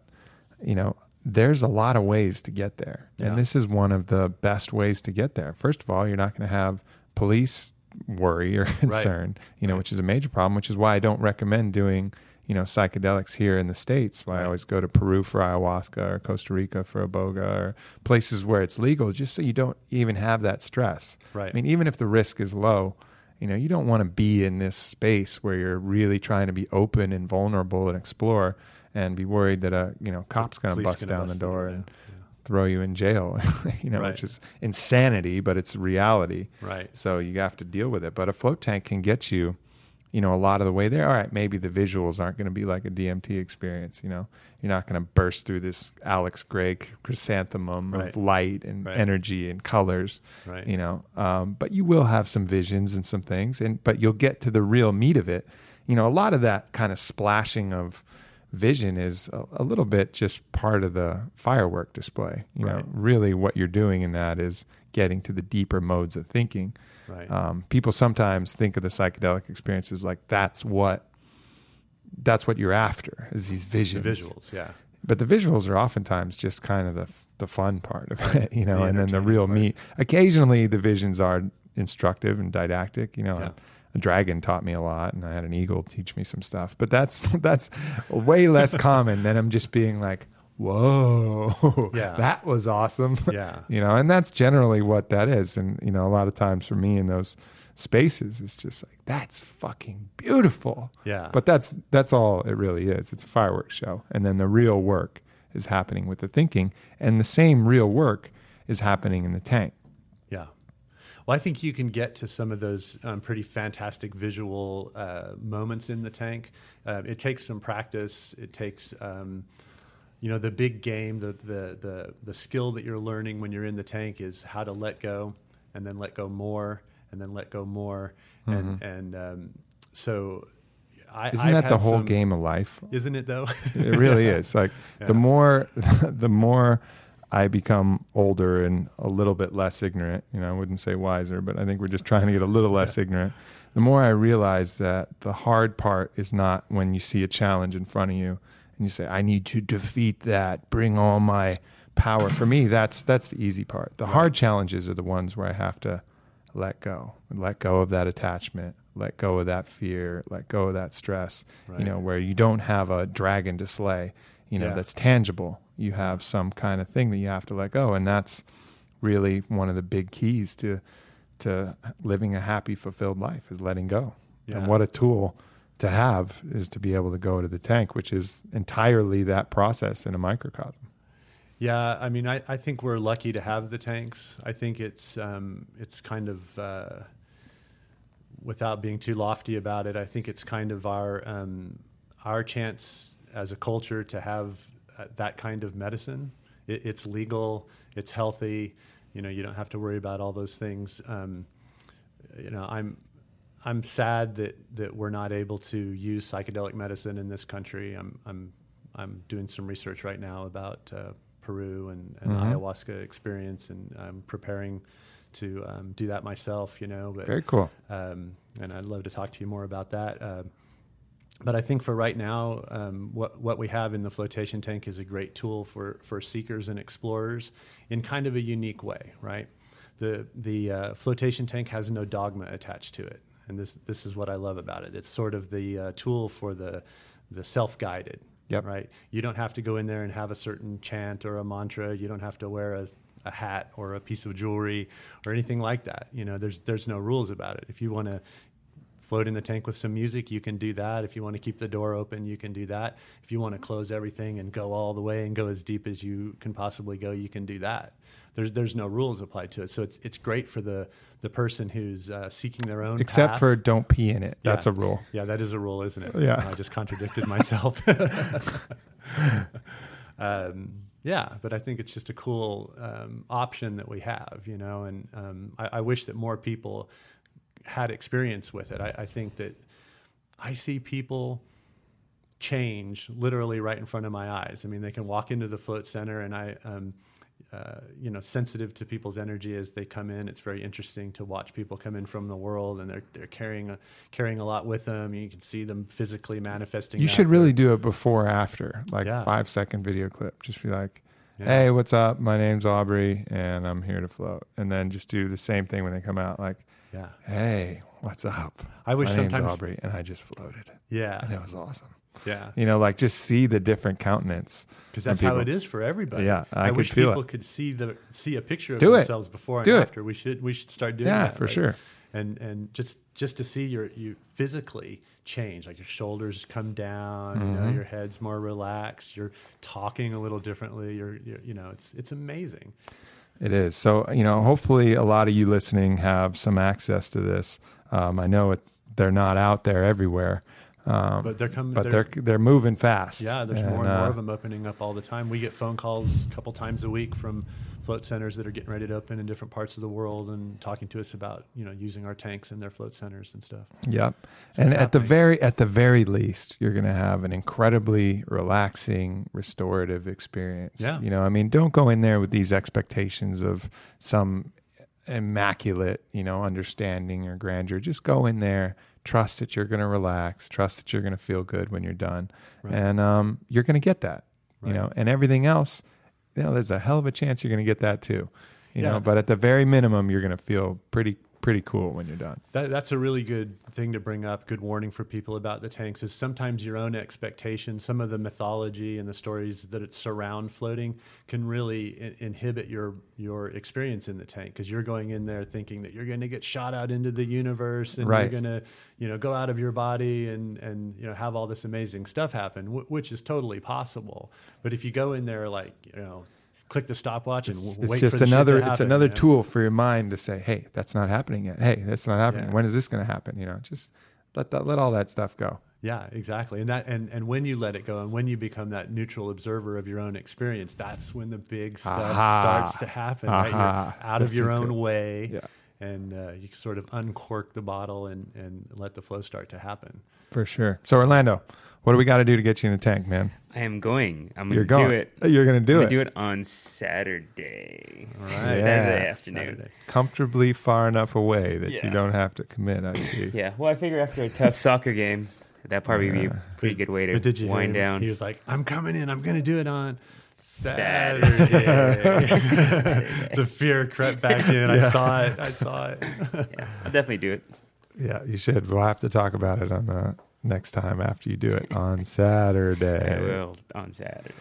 you know, there's a lot of ways to get there, Yeah. and this is one of the best ways to get there. First of all, you're not going to have police worry or <laughs> concern, you know, Right. which is a major problem. Which is why I don't recommend doing you know psychedelics here in the states. Why I always go to Peru for ayahuasca or Costa Rica for iboga or places where it's legal, just so you don't even have that stress. Right. I mean, even if the risk is low, you know, you don't want to be in this space where you're really trying to be open and vulnerable and explore and be worried that a you know cop's going to bust down bust the door and yeah. throw you in jail. <laughs> you know, Right. which is insanity, but it's reality. Right. So you have to deal with it. But a float tank can get you, you know, a lot of the way there. All right, maybe the visuals aren't going to be like a DMT experience. You know, you're not going to burst through this Alex Grey chrysanthemum Right. of light and Right. energy and colors. Right. You know, um, but you will have some visions and some things, and but you'll get to the real meat of it. You know, a lot of that kind of splashing of vision is a, a little bit just part of the firework display. You know, really what you're doing in that is getting to the deeper modes of thinking. Right. Um, people sometimes think of the psychedelic experiences like that's what that's what you're after is these the visions. visuals. Yeah. But the visuals are oftentimes just kind of the the fun part of <laughs> it, you know, The and then the real part. meat. Occasionally, the visions are instructive and didactic. You know, Yeah. A dragon taught me a lot, and I had an eagle teach me some stuff. But that's <laughs> that's way less common than I'm just being like, "Whoa, <laughs> Yeah. that was awesome." <laughs> Yeah. you know, and that's generally what that is. And you know, a lot of times for me in those spaces, it's just like that's fucking beautiful. Yeah. But that's that's all it really is. It's a fireworks show, and then the real work is happening with the thinking, and the same real work is happening in the tank. Yeah. Well, I think you can get to some of those um, pretty fantastic visual uh, moments in the tank. Uh, it takes some practice. It takes, um, you know, the big game, the, the the the skill that you're learning when you're in the tank is how to let go, and then let go more, and then let go more, and and um, so. I, Mm-hmm. Isn't I've that the whole some- game of life? Isn't it though? It really <laughs> is. Like the more <laughs> the more I become older and a little bit less ignorant, you know, I wouldn't say wiser, but I think we're just trying to get a little less ignorant. The more I realize that the hard part is not when you see a challenge in front of you and you say, I need to defeat that, bring all my power. For me, that's that's the easy part. The hard challenges are the ones where I have to let go. Let go of that attachment. Let go of that fear. Let go of that stress. Right. You know, where you don't have a dragon to slay, you know, Yeah. that's tangible. You have some kind of thing that you have to let go. And that's really one of the big keys to to living a happy, fulfilled life is letting go. Yeah. And what a tool to have is to be able to go to the tank, which is entirely that process in a microcosm. Yeah, I mean, I, I think we're lucky to have the tanks. I think it's um, it's kind of uh, without being too lofty about it. I think it's kind of our um, our chance as a culture to have uh, that kind of medicine. It, it's legal, it's healthy. You know, you don't have to worry about all those things. Um, you know, I'm I'm sad that that we're not able to use psychedelic medicine in this country. I'm I'm I'm doing some research right now about uh, Peru and, and Mhm. ayahuasca experience, and I'm preparing to um, do that myself. You know, but Very cool. um, and I'd love to talk to you more about that. Um but I think for right now, um, what what we have in the flotation tank is a great tool for for seekers and explorers in kind of a unique way, right? The the uh, flotation tank has no dogma attached to it, and this this is what I love about it. It's sort of the uh, tool for the the self guided. Yep. Right. You don't have to go in there and have a certain chant or a mantra. You don't have to wear a, a hat or a piece of jewelry or anything like that. You know, there's there's no rules about it. If you want to float in the tank with some music, you can do that. If you want to keep the door open, you can do that. If you want to close everything and go all the way and go as deep as you can possibly go, you can do that. There's there's no rules applied to it, so it's it's great for the the person who's uh, seeking their own. Except path. for don't pee in it. That's Yeah. a rule. yeah, that is a rule, isn't it? Yeah. I just contradicted myself. <laughs> <laughs> um, yeah, but I think it's just a cool um, option that we have, you know, and um, I, I wish that more people had experience with it. I, I think that I see people change literally right in front of my eyes. I mean, they can walk into the float center, and I, um, uh, you know, sensitive to people's energy as they come in. It's very interesting to watch people come in from the world, and they're they're carrying a, carrying a lot with them. You can see them physically manifesting. You should really do a before after, like Yeah. five second video clip. Just be like, Yeah. "Hey, what's up? My name's Aubrey, and I'm here to float." And then just do the same thing when they come out, like, Yeah, "Hey, what's up? I wish My name's sometimes. Aubrey, and I just floated, Yeah, and it was awesome." yeah, You know, like just see the different countenance. because that's how it is for everybody. Yeah, I could wish people it. could see the see a picture of Do it. themselves before and Do it. after. We should we should start doing that. Yeah, that. for like- sure. and and just just to see your you physically change like your shoulders come down you know Mhm. your head's more relaxed you're talking a little differently you're, you're you know it's it's amazing It is. So, you know, hopefully a lot of you listening have some access to this. Um, I know they're not out there everywhere, um, but they're coming but they're, they're moving fast. yeah there's And, more and more uh, of them opening up all the time we get phone calls a couple times a week from float centers that are getting ready to open in different parts of the world and talking to us about you know using our tanks in their float centers and stuff Yep. So and at the very at the very least, you're going to have an incredibly relaxing, restorative experience. Yeah. You know, I mean, don't go in there with these expectations of some immaculate, you know, understanding or grandeur. Just go in there, trust that you're going to relax, trust that you're going to feel good when you're done, Right. and um, you're going to get that. You know, and everything else, you know, there's a hell of a chance you're going to get that too. You Yeah. know, but at the very minimum, you're going to feel pretty pretty cool when you're done. That, that's a really good thing to bring up. Good warning for people about the tanks is sometimes your own expectations, some of the mythology and the stories that it surround floating can really I- inhibit your your experience in the tank because you're going in there thinking that you're going to get shot out into the universe and Right. you're going to you know go out of your body and and you know have all this amazing stuff happen, w- which is totally possible. But if you go in there like you know. Click the stopwatch and It's, w- it's just for another to it's another you know? tool for your mind to say, "Hey, that's not happening yet. Hey, that's not happening. Yeah. When is this going to happen?" You know, just let that let all that stuff go. Yeah, exactly. And that and, and when you let it go and when you become that neutral observer of your own experience, that's when the big stuff Aha. starts to happen. Right? You're out That's of your the own good- way. Yeah. And uh, you can sort of uncork the bottle and, and let the flow start to happen. For sure. So Orlando, what do we got to do to get you in the tank, man? I am going. I'm going You're to do it. Oh, you're going to do I'm it. gonna do it on Saturday. All <laughs> right. Saturday Yeah. afternoon. Saturday. Comfortably far enough away that you don't have to commit. I see. <laughs> Yeah. Well, I figure after a tough <laughs> soccer game, that'd probably be a pretty good way to But did you wind down. He was like, I'm coming in. I'm going to do it on Saturday. Saturday. the fear crept back in. I saw it. I saw it. yeah, I'll definitely do it. Yeah, you should. We'll have to talk about it on the next time after you do it <laughs> on I Saturday. will on Saturday.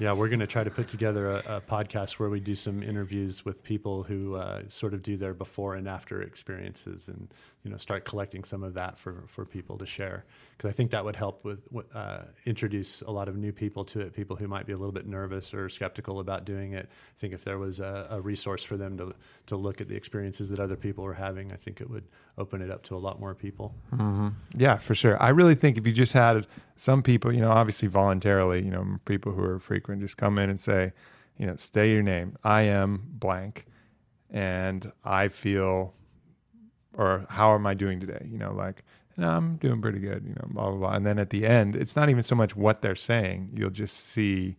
Yeah, we're going to try to put together a, a podcast where we do some interviews with people who uh, sort of do their before and after experiences, and you know, start collecting some of that for for people to share. Because I think that would help with uh, introduce a lot of new people to it. People who might be a little bit nervous or skeptical about doing it. I think if there was a, a resource for them to to look at the experiences that other people were having, I think it would open it up to a lot more people. hmm Yeah, for sure. I really think if you just had some people, you know, obviously voluntarily, you know, people who are frequent, just come in and say, you know, stay your name. I am blank, and I feel or how am I doing today? You know, like, no, I'm doing pretty good, you know, blah, blah, blah. And then at the end, it's not even so much what they're saying. You'll just see,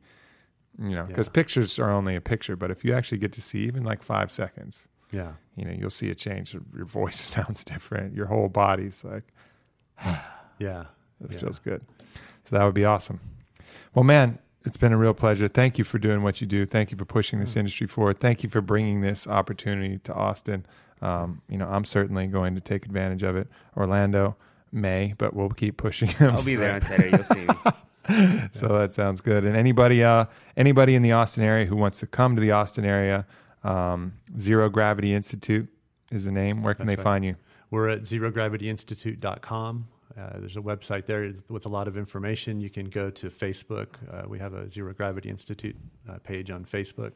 you know, because Yeah. pictures are only a picture, but if you actually get to see even like five seconds, Yeah. you know, you'll see a change. Your voice <laughs> sounds different. Your whole body's like, <sighs> Yeah. this Yeah. feels good. So that would be awesome. Well, man, it's been a real pleasure. Thank you for doing what you do. Thank you for pushing this mm. industry forward. Thank you for bringing this opportunity to Austin. Um, you know, I'm certainly going to take advantage of it. Orlando may, but we'll keep pushing him. I'll be there on Saturday. <laughs> You'll see me. <laughs> so that sounds good. And anybody, uh, anybody in the Austin area who wants to come to the Austin area, um, Zero Gravity Institute is the name. Where can That's they right. find you? We're at zerogravityinstitute.com. Uh, there's a website there with a lot of information. You can go to Facebook. Uh, we have a Zero Gravity Institute uh, page on Facebook.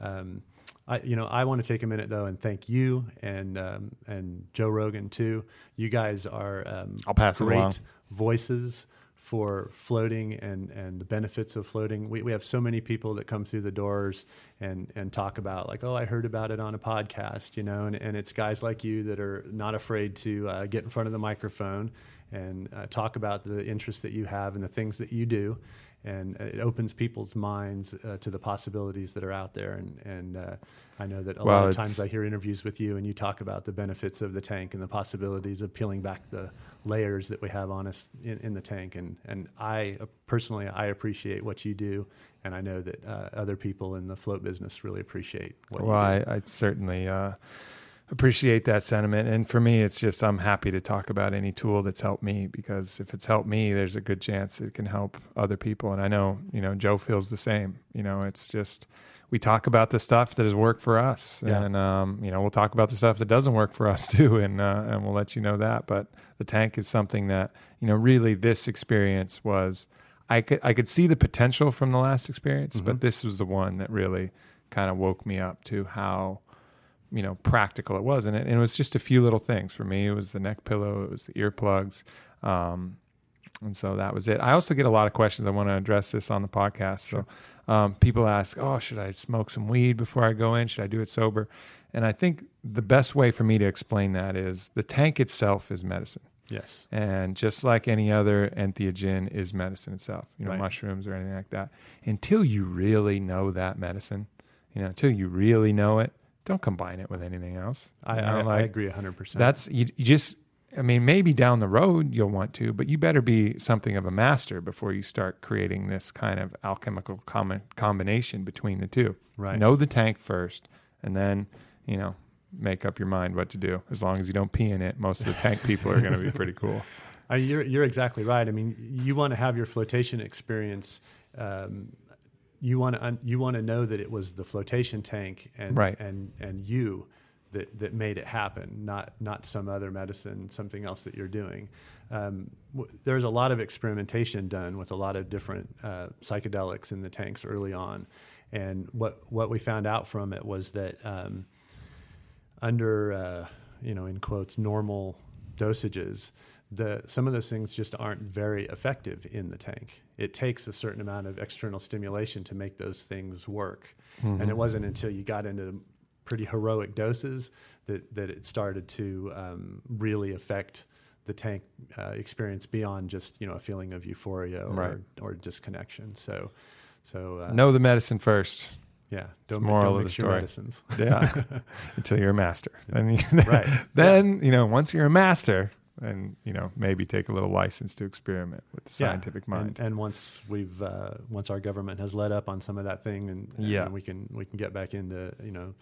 Um, I, you know, I want to take a minute though and thank you and um, and Joe Rogan too. You guys are um, I'll pass great along. voices for floating and, and the benefits of floating. We, we have so many people that come through the doors and, and talk about like, oh, I heard about it on a podcast, you know, and, and it's guys like you that are not afraid to uh, get in front of the microphone and uh, talk about the interest that you have and the things that you do. And it opens people's minds uh, to the possibilities that are out there. And, and uh, I know that a Well, lot of times I hear interviews with you and you talk about the benefits of the tank and the possibilities of peeling back the layers that we have on us in, in the tank. And, and I uh, personally, I appreciate what you do. And I know that uh, other people in the float business really appreciate what Well, you do. I, I certainly uh, appreciate that sentiment. And for me, it's just I'm happy to talk about any tool that's helped me because if it's helped me, there's a good chance it can help other people. And I know, you know, Joe feels the same. You know, it's just we talk about the stuff that has worked for us, Yeah. and um, you know, we'll talk about the stuff that doesn't work for us <laughs> too, and uh, and we'll let you know that. But the tank is something that you know, really, this experience was. I could I could see the potential from the last experience, but this was the one that really kind of woke me up to how you know practical it was, and it, and it was just a few little things for me. It was the neck pillow, it was the earplugs, um, and so that was it. I also get a lot of questions. I want to address this on the podcast. So um, people ask, "Oh, should I smoke some weed before I go in? Should I do it sober?" And I think the best way for me to explain that is the tank itself is medicine. yes. And just like any other entheogen is medicine itself, you know, Right. mushrooms or anything like that. Until you really know that medicine, you know, until you really know it, don't combine it with anything else. I, You know, I, I agree 100%. That's you, you just. I mean, maybe down the road you'll want to, but you better be something of a master before you start creating this kind of alchemical com- combination between the two. Right. Know the tank first, and then you know make up your mind what to do. As long as you don't pee in it, most of the tank people are going to be pretty <laughs> cool. Uh, you're, you're exactly right. I mean, you want to have your flotation experience. Um, you want to you want to know that it was the flotation tank and Right. and and you that that made it happen, not not some other medicine, something else that you're doing. Um, w- there's a lot of experimentation done with a lot of different uh, psychedelics in the tanks early on, and what what we found out from it was that. Um, under uh, you know in quotes normal dosages the some of those things just aren't very effective in the tank it takes a certain amount of external stimulation to make those things work and it wasn't until you got into pretty heroic doses that that it started to um, really affect the tank uh, experience beyond just you know a feeling of euphoria or, Right. or disconnection so so uh, know the medicine first. yeah don't, moral don't mix the your story. medicines Yeah, <laughs> until you're a master. Then, you, Right. <laughs> then you know, once you're a master, then you know maybe take a little license to experiment with the scientific Yeah, mind. And, and once we've uh, once our government has let up on some of that thing, and, and Yeah. we can we can get back into you know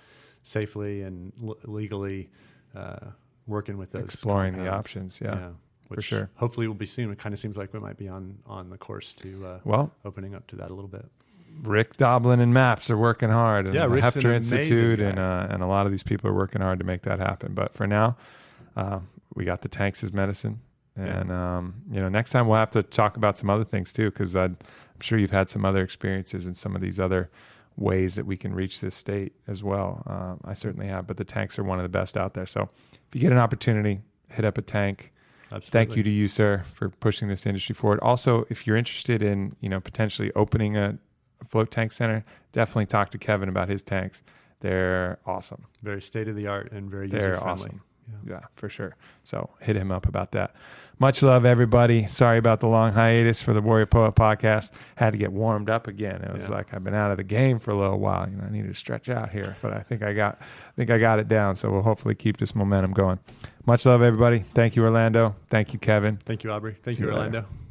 safely and l- legally uh, working with those Exploring the options, yeah, which sure. Hopefully, will be soon. It kind of seems like we might be on on the course to uh, well, opening up to that a little bit. Rick Doblin and MAPS are working hard, and Yeah, the Rick's an Heffter amazing Institute, guy. and uh, and a lot of these people are working hard to make that happen. But for now, uh, we got the tanks as medicine, Yeah. and um, you know, next time we'll have to talk about some other things too, because I'm sure you've had some other experiences in some of these other ways that we can reach this state as well. Um, I certainly have, but the tanks are one of the best out there. So if you get an opportunity, hit up a tank. Absolutely. Thank you to you, sir, for pushing this industry forward. Also, if you're interested in, you know, potentially opening a, a float tank center, definitely talk to Kevin about his tanks. They're awesome. Very state of the art and very user friendly. awesome. Yeah, for sure. So hit him up about that. Much love, everybody. Sorry about the long hiatus for the Warrior Poet podcast. Had to get warmed up again. It was Yeah. like I've been out of the game for a little while. You know, I needed to stretch out here, but I think I got, I think I got it down. So we'll hopefully keep this momentum going. Much love, everybody. Thank you, Orlando. Thank you, Kevin. Thank you, Aubrey. Thank See you, you later. Orlando.